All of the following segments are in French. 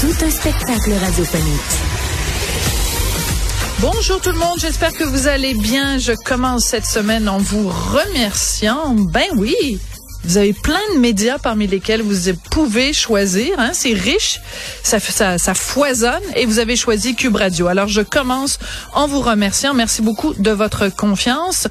Tout un spectacle radiophonique. Bonjour tout le monde, j'espère que vous allez bien. Je commence cette semaine en vous remerciant. Ben oui, vous avez plein de médias parmi lesquels vous pouvez choisir. Hein? C'est riche, ça, ça, ça foisonne et vous avez choisi Cube Radio. Alors je commence en vous remerciant. Merci beaucoup de votre confiance.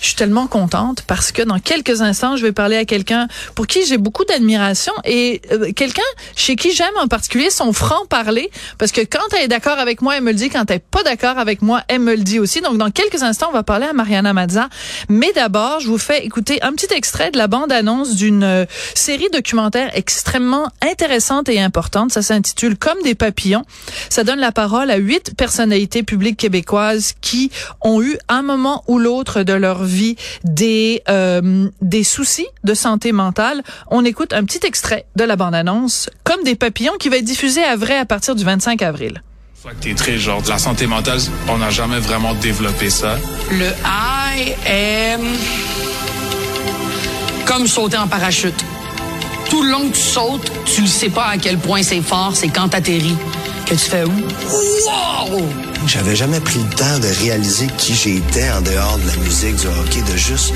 Je suis tellement contente parce que dans quelques instants, je vais parler à quelqu'un pour qui j'ai beaucoup d'admiration et euh, quelqu'un chez qui j'aime en particulier son franc-parler parce que quand elle est d'accord avec moi, elle me le dit. Quand elle est pas d'accord avec moi, elle me le dit aussi. Donc dans quelques instants, on va parler à Mariana Mazza. Mais d'abord, je vous fais écouter un petit extrait de la bande-annonce d'une euh, série documentaire extrêmement intéressante et importante. Ça s'intitule Comme des papillons. Ça donne la parole à huit personnalités publiques québécoises qui ont eu un moment ou l'autre de leur vie des euh, des soucis de santé mentale. On écoute un petit extrait de la bande-annonce Comme des papillons qui va être diffusé à vrai à partir du 25 avril. T'es très genre de la santé mentale, on n'a jamais vraiment développé ça. Le I am comme sauter en parachute. Tout le long que tu sautes, tu ne sais pas à quel point c'est fort, c'est quand t'atterris que tu fais wow! J'avais jamais pris le temps de réaliser qui j'étais en dehors de la musique, du hockey, de juste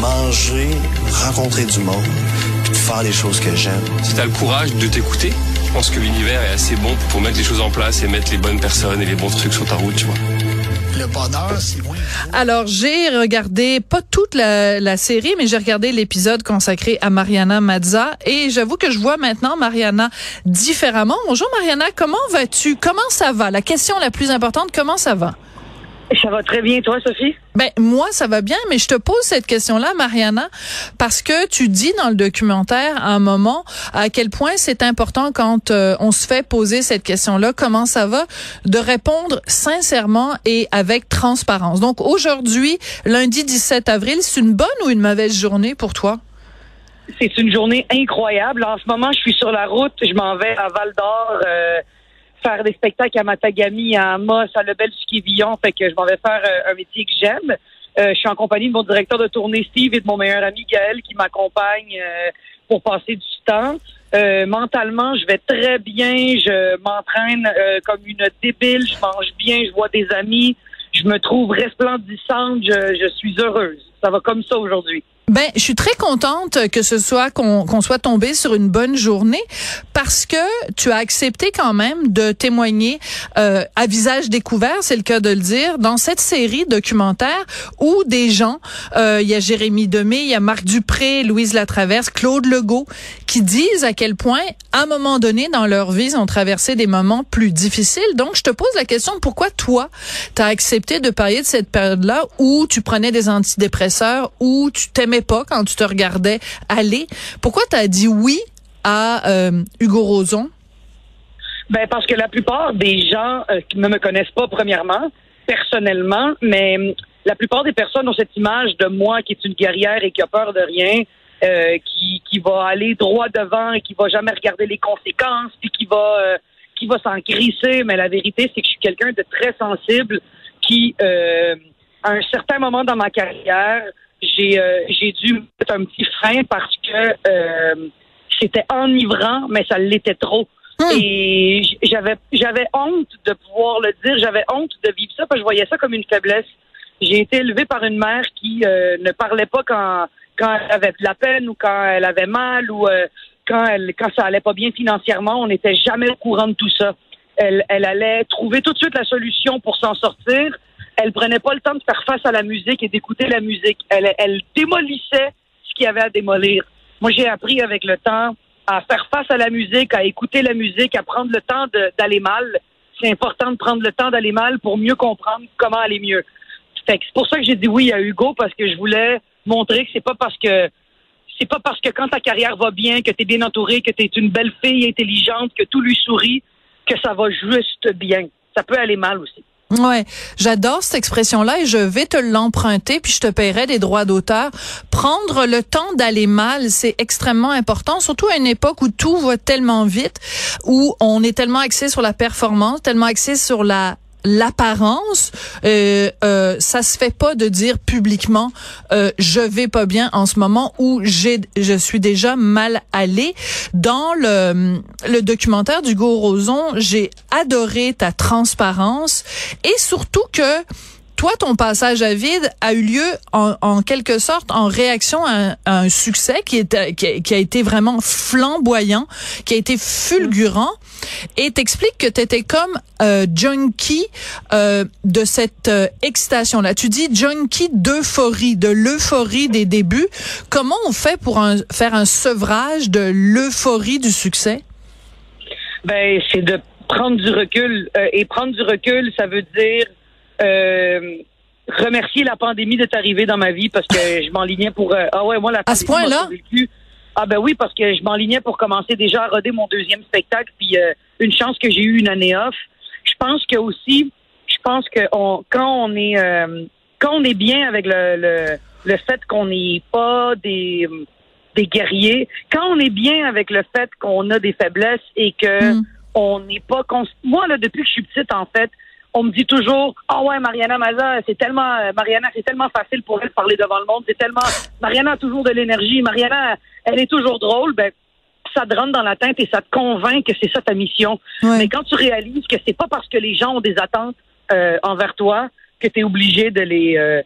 manger, rencontrer du monde, puis de faire les choses que j'aime. Si t'as le courage de t'écouter, je pense que l'univers est assez bon pour mettre les choses en place et mettre les bonnes personnes et les bons trucs sur ta route, tu vois. Alors, j'ai regardé pas toute la, la série, mais j'ai regardé l'épisode consacré à Mariana Mazza et j'avoue que je vois maintenant Mariana différemment. Bonjour Mariana, comment vas-tu? Comment ça va? La question la plus importante, comment ça va? Ça va très bien, toi, Sophie? Ben moi ça va bien, mais je te pose cette question-là, Mariana, parce que tu dis dans le documentaire à un moment à quel point c'est important quand euh, on se fait poser cette question-là, comment ça va, de répondre sincèrement et avec transparence. Donc aujourd'hui, lundi 17 avril, c'est une bonne ou une mauvaise journée pour toi? C'est une journée incroyable. En ce moment, je suis sur la route, je m'en vais à Val d'Or. Euh, faire des spectacles à Matagami, à Amos, à Lebel du Quévillon. Fait que je m'en vais faire euh, un métier que j'aime. Euh, je suis en compagnie de mon directeur de tournée Steve et de mon meilleur ami Gaël qui m'accompagne euh, pour passer du temps. mentalement, je vais très bien. Je m'entraîne comme une débile. Je mange bien. Je vois des amis. Je me trouve resplendissante. Je suis heureuse. Ça va comme ça aujourd'hui. Ben, je suis très contente que ce soit qu'on soit tombé sur une bonne journée parce que tu as accepté quand même de témoigner euh, à visage découvert, c'est le cas de le dire, dans cette série documentaire où des gens, euh, il y a Jérémy Demé, il y a Marc Dupré, Louise Latraverse, Claude Legault, qui disent à quel point, à un moment donné dans leur vie, ils ont traversé des moments plus difficiles. Donc, je te pose la question, pourquoi toi, tu as accepté de parler de cette période-là où tu prenais des antidépresseurs, où tu t'aimais pas quand tu te regardais aller? Pourquoi tu as dit oui à euh, Hugo Roson? Ben parce que la plupart des gens euh, qui ne me connaissent pas premièrement, personnellement, mais hum, la plupart des personnes ont cette image de moi qui est une guerrière et qui a peur de rien, euh, qui, qui va aller droit devant et qui va jamais regarder les conséquences, puis qui va qui va s'en crisser. Mais la vérité, c'est que je suis quelqu'un de très sensible qui, à un certain moment dans ma carrière, j'ai euh, j'ai dû mettre un petit frein parce que euh, c'était enivrant, mais ça l'était trop. Hmm. Et j'avais j'avais honte de pouvoir le dire, j'avais honte de vivre ça parce que je voyais ça comme une faiblesse. J'ai été élevée par une mère qui euh, ne parlait pas quand quand elle avait de la peine ou quand elle avait mal ou quand elle quand ça allait pas bien financièrement, on n'était jamais au courant de tout ça. Elle, elle allait trouver tout de suite la solution pour s'en sortir elle prenait pas le temps de faire face à la musique et d'écouter la musique. Elle, elle démolissait ce qu'il y avait à démolir. Moi, j'ai appris avec le temps à faire face à la musique, à écouter la musique, à prendre le temps d'aller mal. C'est important de prendre le temps d'aller mal pour mieux comprendre comment aller mieux. c'est pour ça que j'ai dit oui à Hugo parce que je voulais montrer que c'est pas parce que c'est pas parce que quand ta carrière va bien, que tu es bien entouré, que tu es une belle fille intelligente, que tout lui sourit, que ça va juste bien. Ça peut aller mal aussi. Ouais, j'adore cette expression-là et je vais te l'emprunter puis je te paierai des droits d'auteur. Prendre le temps d'aller mal, c'est extrêmement important, surtout à une époque où tout va tellement vite, où on est tellement axé sur la performance, tellement axé sur la l'apparence, euh, euh, ça se fait pas de dire publiquement euh, je vais pas bien en ce moment ou j'ai je suis déjà mal allé. Dans le le documentaire du Roson, j'ai adoré ta transparence et surtout que toi, ton passage à vide a eu lieu en, quelque sorte en réaction à un, succès qui, a, été vraiment flamboyant, qui a été fulgurant. Et t'expliques que tu étais comme euh, junkie euh, de cette euh, excitation-là. Tu dis junkie d'euphorie, de l'euphorie des débuts. Comment on fait pour faire un sevrage de l'euphorie du succès? Ben, c'est de prendre du recul. Euh, et prendre du recul, ça veut dire euh, remercier la pandémie d'être arrivée dans ma vie parce que je m'enlignais pour euh, ah ouais moi la à ce point-là? ah ben oui parce que je m'enlignais pour commencer déjà à roder mon deuxième spectacle puis euh, une chance que j'ai eu une année off. Je pense que aussi je pense que on, quand on est quand on est bien avec le le, le fait qu'on n'est pas des des guerriers quand on est bien avec le fait qu'on a des faiblesses et que mm. on n'est pas moi là depuis que je suis petite en fait on me dit toujours Ah oh ouais, Mariana Maza, c'est tellement euh, Mariana, c'est tellement facile pour elle de parler devant le monde, c'est tellement Mariana a toujours de l'énergie, Mariana, elle est toujours drôle, ben ça te rentre dans la tête et ça te convainc que c'est ça ta mission. Mais quand tu réalises que c'est pas parce que les gens ont des attentes euh, envers toi que tu es obligé de les euh,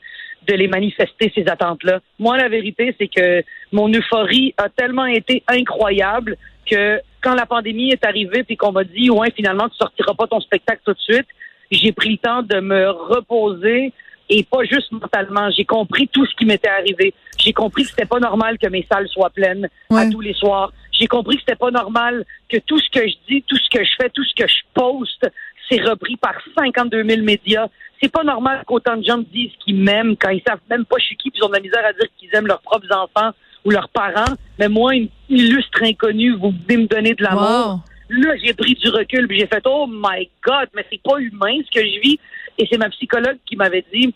de les manifester ces attentes-là. Moi, la vérité, c'est que mon euphorie a tellement été incroyable que quand la pandémie est arrivée puis qu'on m'a dit ouais finalement tu sortiras pas ton spectacle tout de suite, j'ai pris le temps de me reposer et pas juste mentalement. J'ai compris tout ce qui m'était arrivé. J'ai compris que c'était pas normal que mes salles soient pleines à tous les soirs. J'ai compris que c'était pas normal que tout ce que je dis, tout ce que je fais, tout ce que je poste, c'est repris par 52 000 médias. C'est pas normal qu'autant de gens me disent qu'ils m'aiment quand ils savent même pas je suis qui, puis ils ont de la misère à dire qu'ils aiment leurs propres enfants ou leurs parents. Mais moi, une illustre inconnue, vous venez me donner de l'amour. Là, j'ai pris du recul, puis j'ai fait Oh my God, mais c'est pas humain ce que je vis. Et c'est ma psychologue qui m'avait dit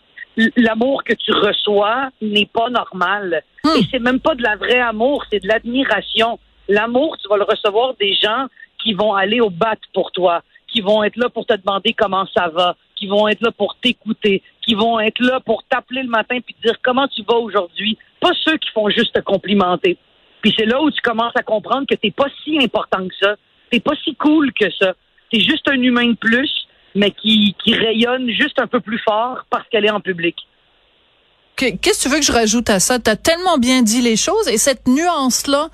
L'amour que tu reçois n'est pas normal. Hmm. Et c'est même pas de la vraie amour, c'est de l'admiration. L'amour, tu vas le recevoir des gens qui vont aller au bat pour toi, qui vont être là pour te demander comment ça va, qui vont être là pour t'écouter, qui vont être là pour t'appeler le matin puis te dire comment tu vas aujourd'hui. Pas ceux qui font juste te complimenter. Puis c'est là où tu commences à comprendre que t'es pas si important que ça c'est pas si cool que ça. C'est juste un humain de plus, mais qui, qui rayonne juste un peu plus fort parce qu'elle est en public. Qu'est-ce que tu veux que je rajoute à ça? Tu as tellement bien dit les choses et cette nuance-là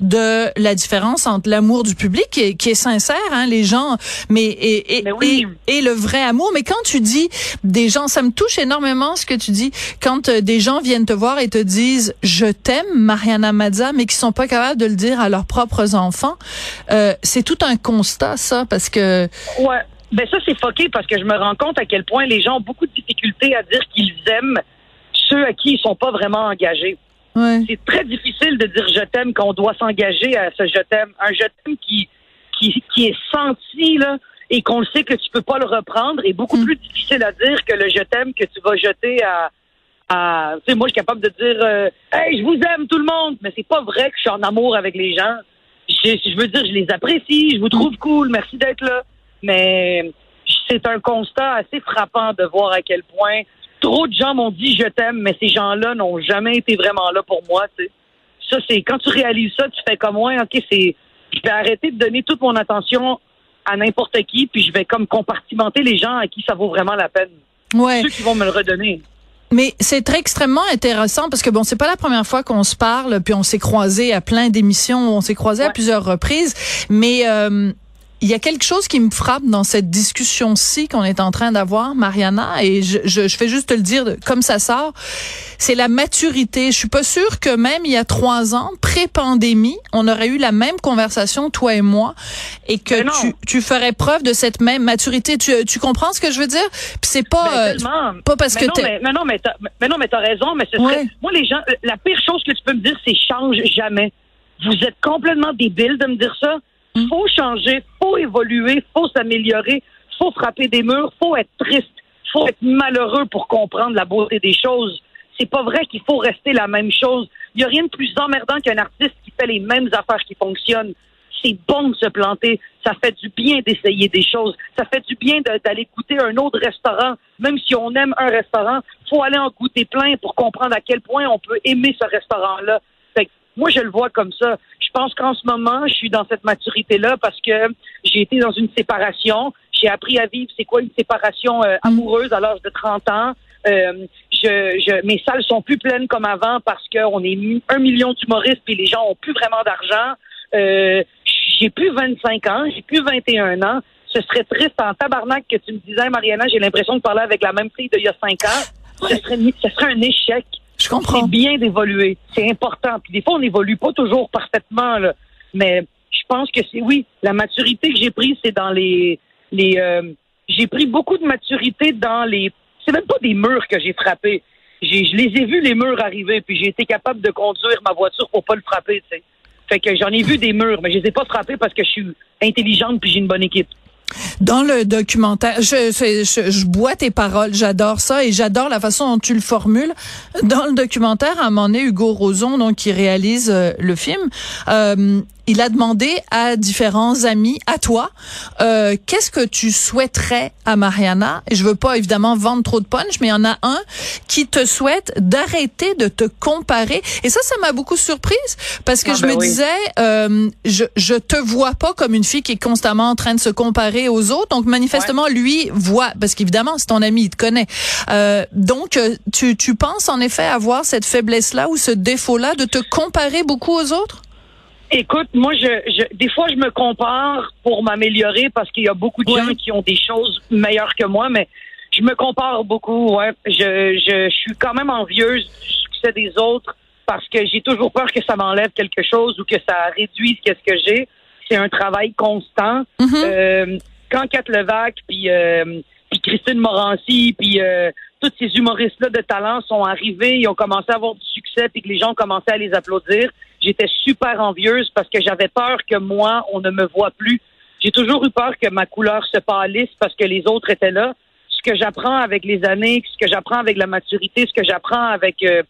de la différence entre l'amour du public qui est, qui est sincère, hein, les gens, mais et, et, et, le vrai amour. Mais quand tu dis des gens, ça me touche énormément ce que tu dis. Quand euh, des gens viennent te voir et te disent je t'aime, Mariana Mazza, mais qui sont pas capables de le dire à leurs propres enfants, euh, c'est tout un constat ça, parce que ouais. Ben ça c'est foqué parce que je me rends compte à quel point les gens ont beaucoup de difficultés à dire qu'ils aiment ceux à qui ils sont pas vraiment engagés. C'est très difficile de dire je t'aime qu'on doit s'engager à ce je t'aime. Un je t'aime qui, qui, qui est senti là, et qu'on le sait que tu peux pas le reprendre est beaucoup mm. plus difficile à dire que le je t'aime que tu vas jeter à, à tu sais moi je suis capable de dire euh, hey je vous aime tout le monde mais c'est pas vrai que je suis en amour avec les gens je, je veux dire je les apprécie je vous trouve cool merci d'être là mais c'est un constat assez frappant de voir à quel point trop de gens m'ont dit je t'aime, mais ces gens-là n'ont jamais été vraiment là pour moi. Ça, c'est quand tu réalises ça, tu fais comme moi, ok, c'est je vais arrêter de donner toute mon attention à n'importe qui, puis je vais comme compartimenter les gens à qui ça vaut vraiment la peine. Ouais. Ceux qui vont me le redonner. Mais c'est très extrêmement intéressant parce que bon, c'est pas la première fois qu'on se parle, puis on s'est croisé à plein d'émissions, on s'est croisé à plusieurs reprises, mais euh, il y a quelque chose qui me frappe dans cette discussion-ci qu'on est en train d'avoir, Mariana, et je, je, je fais juste te le dire comme ça sort, c'est la maturité. Je suis pas sûre que même il y a trois ans, pré-pandémie, on aurait eu la même conversation, toi et moi, et que tu, tu ferais preuve de cette même maturité. Tu, tu comprends ce que je veux dire? Puis c'est pas, euh, pas parce mais que non, mais, mais non, mais mais non, mais t'as raison, mais ce serait, Ouais. moi, les gens, la pire chose que tu peux me dire, c'est change jamais. Vous êtes complètement débile de me dire ça. Mm. Faut changer, faut évoluer, faut s'améliorer, faut frapper des murs, faut être triste, faut être malheureux pour comprendre la beauté des choses. C'est pas vrai qu'il faut rester la même chose. Il y a rien de plus emmerdant qu'un artiste qui fait les mêmes affaires qui fonctionnent. C'est bon de se planter. Ça fait du bien d'essayer des choses. Ça fait du bien d'aller goûter un autre restaurant. Même si on aime un restaurant, faut aller en goûter plein pour comprendre à quel point on peut aimer ce restaurant-là. Moi, je le vois comme ça. Je pense qu'en ce moment, je suis dans cette maturité-là parce que j'ai été dans une séparation. J'ai appris à vivre c'est quoi une séparation euh, amoureuse à l'âge de 30 ans? Euh, je, je, mes salles sont plus pleines comme avant parce qu'on est un million d'humoristes et les gens ont plus vraiment d'argent. Euh, j'ai plus 25 ans, j'ai plus 21 ans. Ce serait triste en tabarnak que tu me disais, Mariana, j'ai l'impression de parler avec la même fille d'il y a 5 ans. Ce, serait, ce serait un échec. Je comprends. C'est bien d'évoluer. C'est important. Puis des fois, on n'évolue pas toujours parfaitement, là. Mais je pense que c'est oui. La maturité que j'ai prise, c'est dans les. les euh, j'ai pris beaucoup de maturité dans les. C'est même pas des murs que j'ai frappés. Je les ai vus, les murs arriver, puis j'ai été capable de conduire ma voiture pour pas le frapper, tu. Fait que j'en ai vu des murs, mais je les ai pas frappés parce que je suis intelligente puis j'ai une bonne équipe. Dans le documentaire, je, je, je, bois tes paroles, j'adore ça et j'adore la façon dont tu le formules. Dans le documentaire, à un moment donné, Hugo Roson, donc qui réalise euh, le film, euh, il a demandé à différents amis, à toi, euh, qu'est-ce que tu souhaiterais à Mariana? Et je veux pas évidemment vendre trop de punch, mais il y en a un qui te souhaite d'arrêter de te comparer. Et ça, ça m'a beaucoup surprise parce que Ah je ben me oui. disais, euh, je je te vois pas comme une fille qui est constamment en train de se comparer aux autres. Donc manifestement, lui voit, parce qu'évidemment, c'est ton ami, il te connaît. Euh, donc euh, tu tu penses en effet avoir cette faiblesse là ou ce défaut là de te comparer beaucoup aux autres? Écoute, moi, je, je, des fois, je me compare pour m'améliorer parce qu'il y a beaucoup de Ouais. gens qui ont des choses meilleures que moi, mais je me compare beaucoup. Ouais, je, je, je suis quand même envieuse du succès des autres parce que j'ai toujours peur que ça m'enlève quelque chose ou que ça réduise qu'est-ce que j'ai. C'est un travail constant. Mhm. Euh, quand Kat Levac, puis euh, puis Christine Morancy, puis euh, tous ces humoristes-là de talent sont arrivés, ils ont commencé à avoir du succès, puis que les gens ont commencé à les applaudir. J'étais super envieuse parce que j'avais peur que moi, on ne me voit plus. J'ai toujours eu peur que ma couleur se pâlisse parce que les autres étaient là. Ce que j'apprends avec les années, ce que j'apprends avec la maturité, ce que j'apprends avec euh,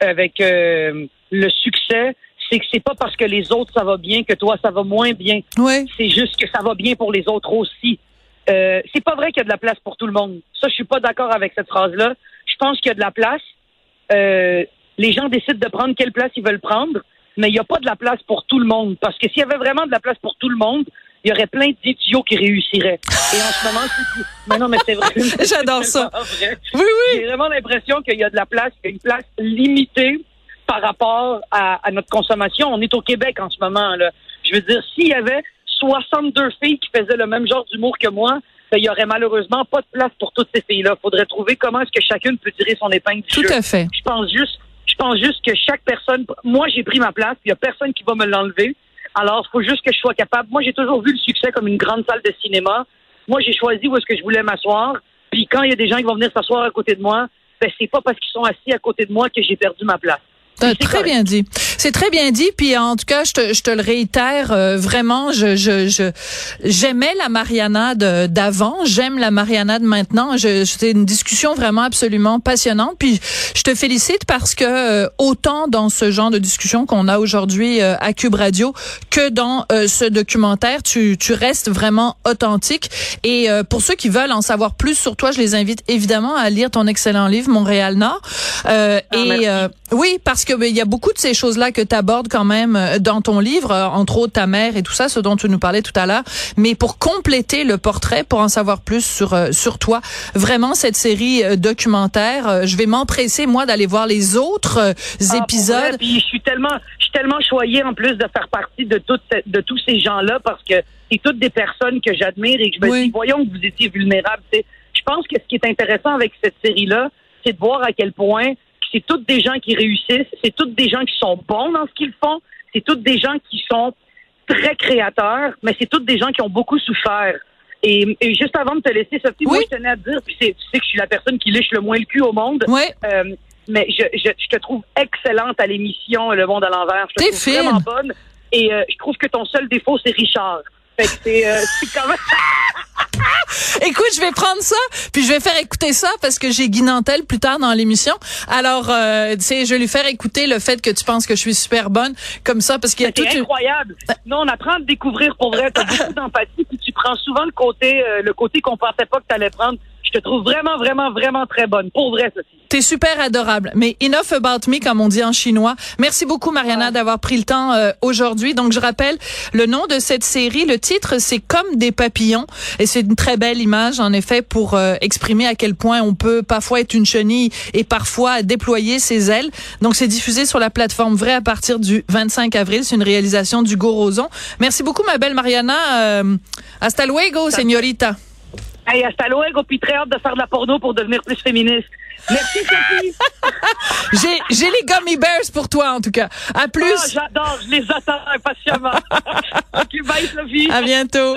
avec euh, le succès, c'est que c'est pas parce que les autres ça va bien que toi ça va moins bien. Oui. C'est juste que ça va bien pour les autres aussi. Euh, c'est pas vrai qu'il y a de la place pour tout le monde. Ça, je suis pas d'accord avec cette phrase-là. Je pense qu'il y a de la place. Euh, les gens décident de prendre quelle place ils veulent prendre, mais il n'y a pas de la place pour tout le monde. Parce que s'il y avait vraiment de la place pour tout le monde, il y aurait plein d'idiots qui réussiraient. Et en ce moment, c'est... Mais non, mais c'est vrai. J'adore ça. Vrai. Oui, oui. J'ai vraiment l'impression qu'il y a de la place, une place limitée par rapport à, à notre consommation. On est au Québec en ce moment. Là. Je veux dire, s'il y avait 62 filles qui faisaient le même genre d'humour que moi, ben, il y aurait malheureusement pas de place pour toutes ces filles-là. Il faudrait trouver comment est-ce que chacune peut tirer son épingle du Tout jeu. à fait. Je pense juste, pense juste que chaque personne, moi j'ai pris ma place, il y a personne qui va me l'enlever. Alors, il faut juste que je sois capable. Moi, j'ai toujours vu le succès comme une grande salle de cinéma. Moi, j'ai choisi où est-ce que je voulais m'asseoir. Puis quand il y a des gens qui vont venir s'asseoir à côté de moi, ben c'est pas parce qu'ils sont assis à côté de moi que j'ai perdu ma place. Très correct. bien dit. C'est très bien dit. Puis en tout cas, je te, je te le réitère euh, vraiment. Je, je, je j'aimais la Mariana de- d'avant. J'aime la Mariana de maintenant. Je, c'était une discussion vraiment absolument passionnante. Puis je te félicite parce que euh, autant dans ce genre de discussion qu'on a aujourd'hui euh, à Cube Radio que dans euh, ce documentaire, tu, tu restes vraiment authentique. Et euh, pour ceux qui veulent en savoir plus sur toi, je les invite évidemment à lire ton excellent livre Montréal Nord. Euh, Ah, et euh, oui, parce que ben, il y a beaucoup de ces choses-là là que tu abordes quand même euh, dans ton livre, euh, entre autres ta mère et tout ça, ce dont tu nous parlais tout à l'heure. Mais pour compléter le portrait, pour en savoir plus sur euh, sur toi, vraiment cette série documentaire, je vais m'empresser moi d'aller voir les autres Ah, épisodes. vrai, puis je suis tellement, je suis tellement choyée en plus de faire partie de toutes, de tous ces gens-là parce que c'est toutes des personnes que j'admire et que je me Oui. dis, voyons que vous étiez sais. Je pense que ce qui est intéressant avec cette série-là, c'est de voir à quel point c'est toutes des gens qui réussissent, c'est toutes des gens qui sont bons dans ce qu'ils font, c'est toutes des gens qui sont très créateurs, mais c'est toutes des gens qui ont beaucoup souffert. Et, et juste avant de te laisser, Sophie, moi, je tenais à te dire, puis tu sais que je suis la personne qui liche le moins le cul au monde. Euh, mais je, je, je te trouve excellente à l'émission Le Monde à l'envers. Je te trouve fine. vraiment bonne. Et euh, je trouve que ton seul défaut, c'est Richard. Fait que c'est euh, c'est quand même... Écoute, je vais prendre ça, puis je vais faire écouter ça parce que j'ai Guy Nantel plus tard dans l'émission. Alors, euh, tu sais, je vais lui faire écouter le fait que tu penses que je suis super bonne, comme ça, parce qu'il y a une... incroyable. Non, on apprend à te découvrir pour vrai. T'as beaucoup d'empathie, puis tu prends souvent le côté euh, le côté qu'on pensait pas que t'allais prendre. Je te trouve vraiment, vraiment, vraiment très bonne. Pour vrai, Sophie. T'es super adorable. Mais enough about me, comme on dit en chinois. Merci beaucoup, Mariana, d'avoir pris le temps euh, aujourd'hui. Donc, je rappelle le nom de cette série. Le titre, c'est Comme des papillons. Et c'est une très belle image, en effet, pour euh, exprimer à quel point on peut parfois être une chenille et parfois déployer ses ailes. Donc, c'est diffusé sur la plateforme Vrai à partir du 25 avril. C'est une réalisation du Roson. Merci beaucoup, ma belle Mariana. Euh, hasta luego, señorita. Hey, hasta luego, puis très hâte de faire de la porno pour devenir plus féministe. Merci, Sophie. J'ai, j'ai les gummy bears pour toi, en tout cas. À plus. Ah, J'adore, je les attends impatiemment. ok, bye, Sophie. À bientôt.